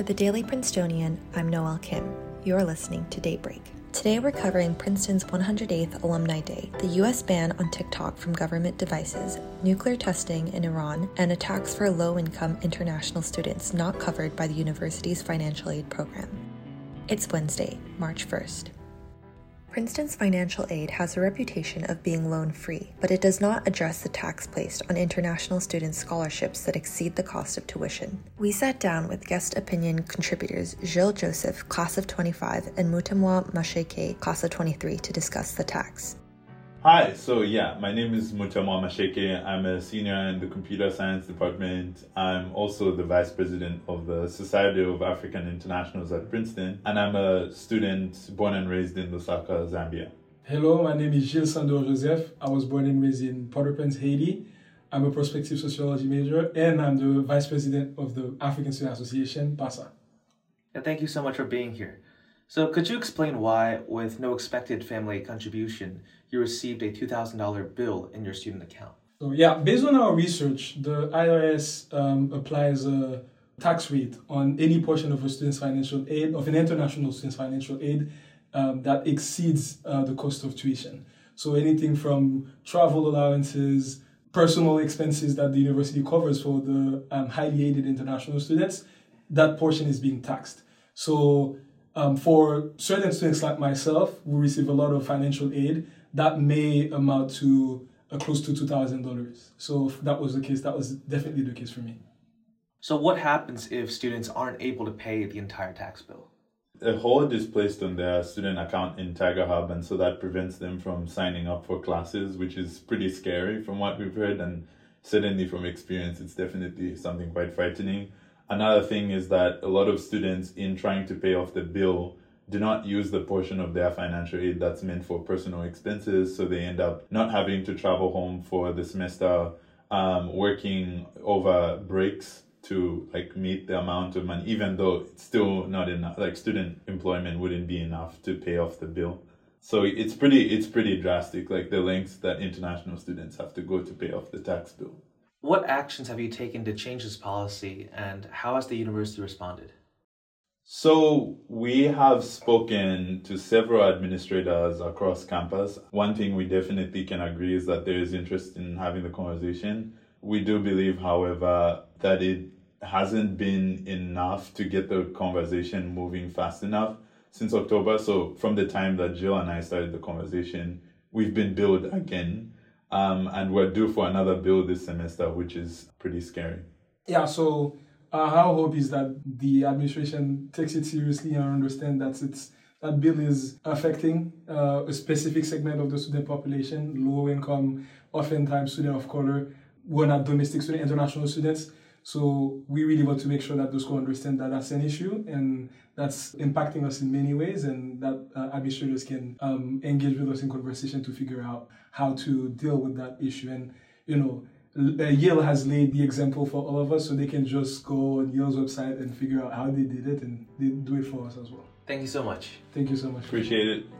For the Daily Princetonian, I'm Noel Kim. You're listening to Daybreak. Today we're covering Princeton's 108th Alumni Day, the US ban on TikTok from government devices, nuclear testing in Iran, and attacks for low income international students not covered by the university's financial aid program. It's Wednesday, March 1st. Princeton's financial aid has a reputation of being loan free, but it does not address the tax placed on international student scholarships that exceed the cost of tuition. We sat down with guest opinion contributors Gilles Joseph, class of 25, and Mutemwa Masheke, class of 23, to discuss the tax. Hi, so yeah, my name is Mutemwa Masheke. I'm a senior in the computer science department. I'm also the vice president of the Society of African Internationals at Princeton, and I'm a student born and raised in Lusaka, Zambia. Hello, my name is Gilles Sandor Joseph. I was born and raised in Port-au-Prince, Haiti. I'm a prospective sociology major, and I'm the vice president of the African Student Association, PASA. And thank you so much for being here. So, could you explain why, with no expected family contribution, you received a $2,000 bill in your student account? So, yeah, based on our research, the IRS um, applies a tax rate on any portion of a student's financial aid, of an international student's financial aid, um, that exceeds uh, the cost of tuition. So, anything from travel allowances, personal expenses that the university covers for the um, highly aided international students, that portion is being taxed. So, um, for certain students like myself, who receive a lot of financial aid, that may amount to uh, close to $2,000. So if that was the case, that was definitely the case for me. So what happens if students aren't able to pay the entire tax bill? A hold is placed on their student account in Tiger Hub, and so that prevents them from signing up for classes, which is pretty scary from what we've heard, and certainly from experience, it's definitely something quite frightening. Another thing is that a lot of students, in trying to pay off the bill, do not use the portion of their financial aid that's meant for personal expenses. So they end up not having to travel home for the semester, um, working over breaks to like meet the amount of money, even though it's still not enough. Like student employment wouldn't be enough to pay off the bill. So it's pretty it's pretty drastic, like the lengths that international students have to go to pay off the tax bill. What actions have you taken to change this policy and how has the university responded? So, we have spoken to several administrators across campus. One thing we definitely can agree is that there is interest in having the conversation. We do believe, however, that it hasn't been enough to get the conversation moving fast enough since October. So, from the time that Gilles and I started the conversation, we've been billed again um, and we're due for another bill this semester, which is pretty scary. Yeah, so uh, our hope is that the administration takes it seriously and understand that it's that bill is affecting uh, a specific segment of the student population, low income, oftentimes student of color, who are not domestic student, international students. So we really want to make sure that those who understand that that's an issue and that's impacting us in many ways, and that uh, administrators can um, engage with us in conversation to figure out how to deal with that issue. And you know, uh, Yale has laid the example for all of us, so they can just go on Yale's website and figure out how they did it, and they do it for us as well. Thank you so much. Thank you so much. Appreciate it.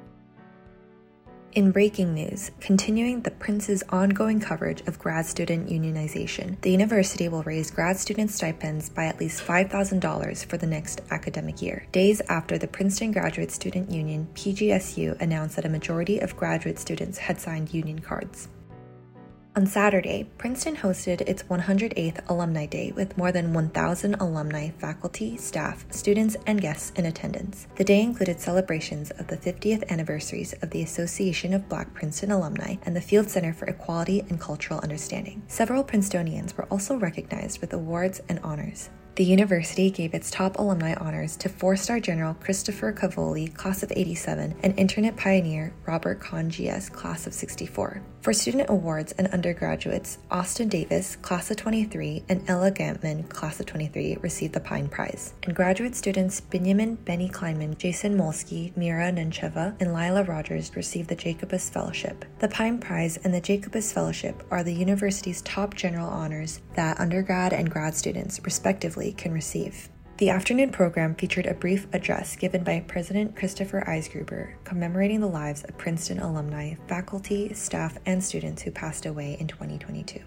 In breaking news, continuing the Prince's ongoing coverage of grad student unionization, the university will raise grad student stipends by at least $5,000 for the next academic year, days after the Princeton Graduate Student Union, PGSU, announced that a majority of graduate students had signed union cards. On Saturday, Princeton hosted its 108th Alumni Day with more than 1,000 alumni, faculty, staff, students, and guests in attendance. The day included celebrations of the 50th anniversaries of the Association of Black Princeton Alumni and the Field Center for Equality and Cultural Understanding. Several Princetonians were also recognized with awards and honors. The university gave its top alumni honors to four star general Christopher Cavoli, class of 87, and internet pioneer Robert Kahn GS, class of 64. For student awards and undergraduates, Austin Davis, class of 23, and Ella Gantman, class of 23, received the Pyne Prize. And graduate students Benjamin Benny Kleinman, Jason Molsky, Mira Nencheva, and Lila Rogers received the Jacobus Fellowship. The Pyne Prize and the Jacobus Fellowship are the university's top general honors that undergrad and grad students, respectively, can receive. The afternoon program featured a brief address given by President Christopher Eisgruber commemorating the lives of Princeton alumni, faculty, staff, and students who passed away in 2022.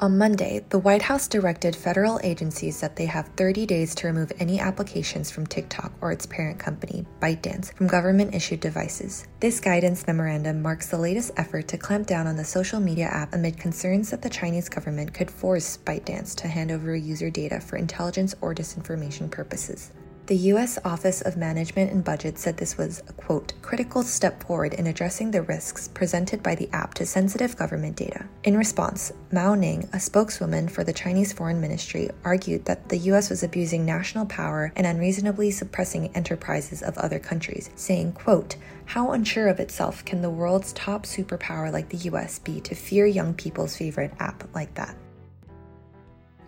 On Monday, the White House directed federal agencies that they have 30 days to remove any applications from TikTok or its parent company, ByteDance, from government issued devices. This guidance memorandum marks the latest effort to clamp down on the social media app amid concerns that the Chinese government could force ByteDance to hand over user data for intelligence or disinformation purposes. The U.S. Office of Management and Budget said this was a quote, critical step forward in addressing the risks presented by the app to sensitive government data. In response, Mao Ning, a spokeswoman for the Chinese Foreign Ministry, argued that the U.S. was abusing national power and unreasonably suppressing enterprises of other countries, saying, quote, how unsure of itself can the world's top superpower like the US be to fear young people's favorite app like that?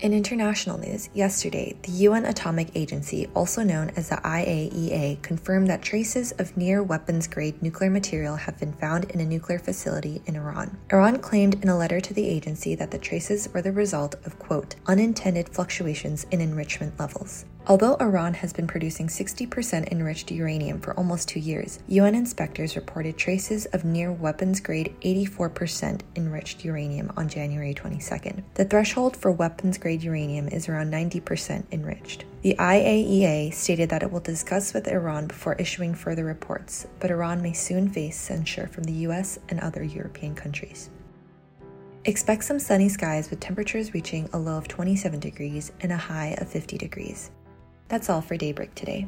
In international news, yesterday, the UN Atomic Agency, also known as the IAEA, confirmed that traces of near weapons grade nuclear material have been found in a nuclear facility in Iran. Iran claimed in a letter to the agency that the traces were the result of, quote, unintended fluctuations in enrichment levels. Although Iran has been producing 60% enriched uranium for almost two years, UN inspectors reported traces of near weapons grade 84% enriched uranium on January 22nd. The threshold for weapons grade uranium is around 90% enriched. The IAEA stated that it will discuss with Iran before issuing further reports, but Iran may soon face censure from the US and other European countries. Expect some sunny skies with temperatures reaching a low of 27 degrees and a high of 50 degrees. That's all for Daybreak today.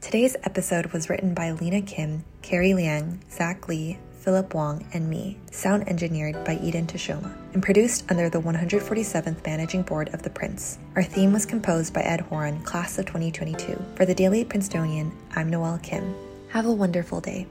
Today's episode was written by Lena Kim, Carrie Liang, Zach Lee, Philip Wong, and me, sound engineered by Eden Tashoma, and produced under the 147th Managing Board of The Prince. Our theme was composed by Ed Horan, class of 2022. For the Daily Princetonian, I'm Noel Kim. Have a wonderful day.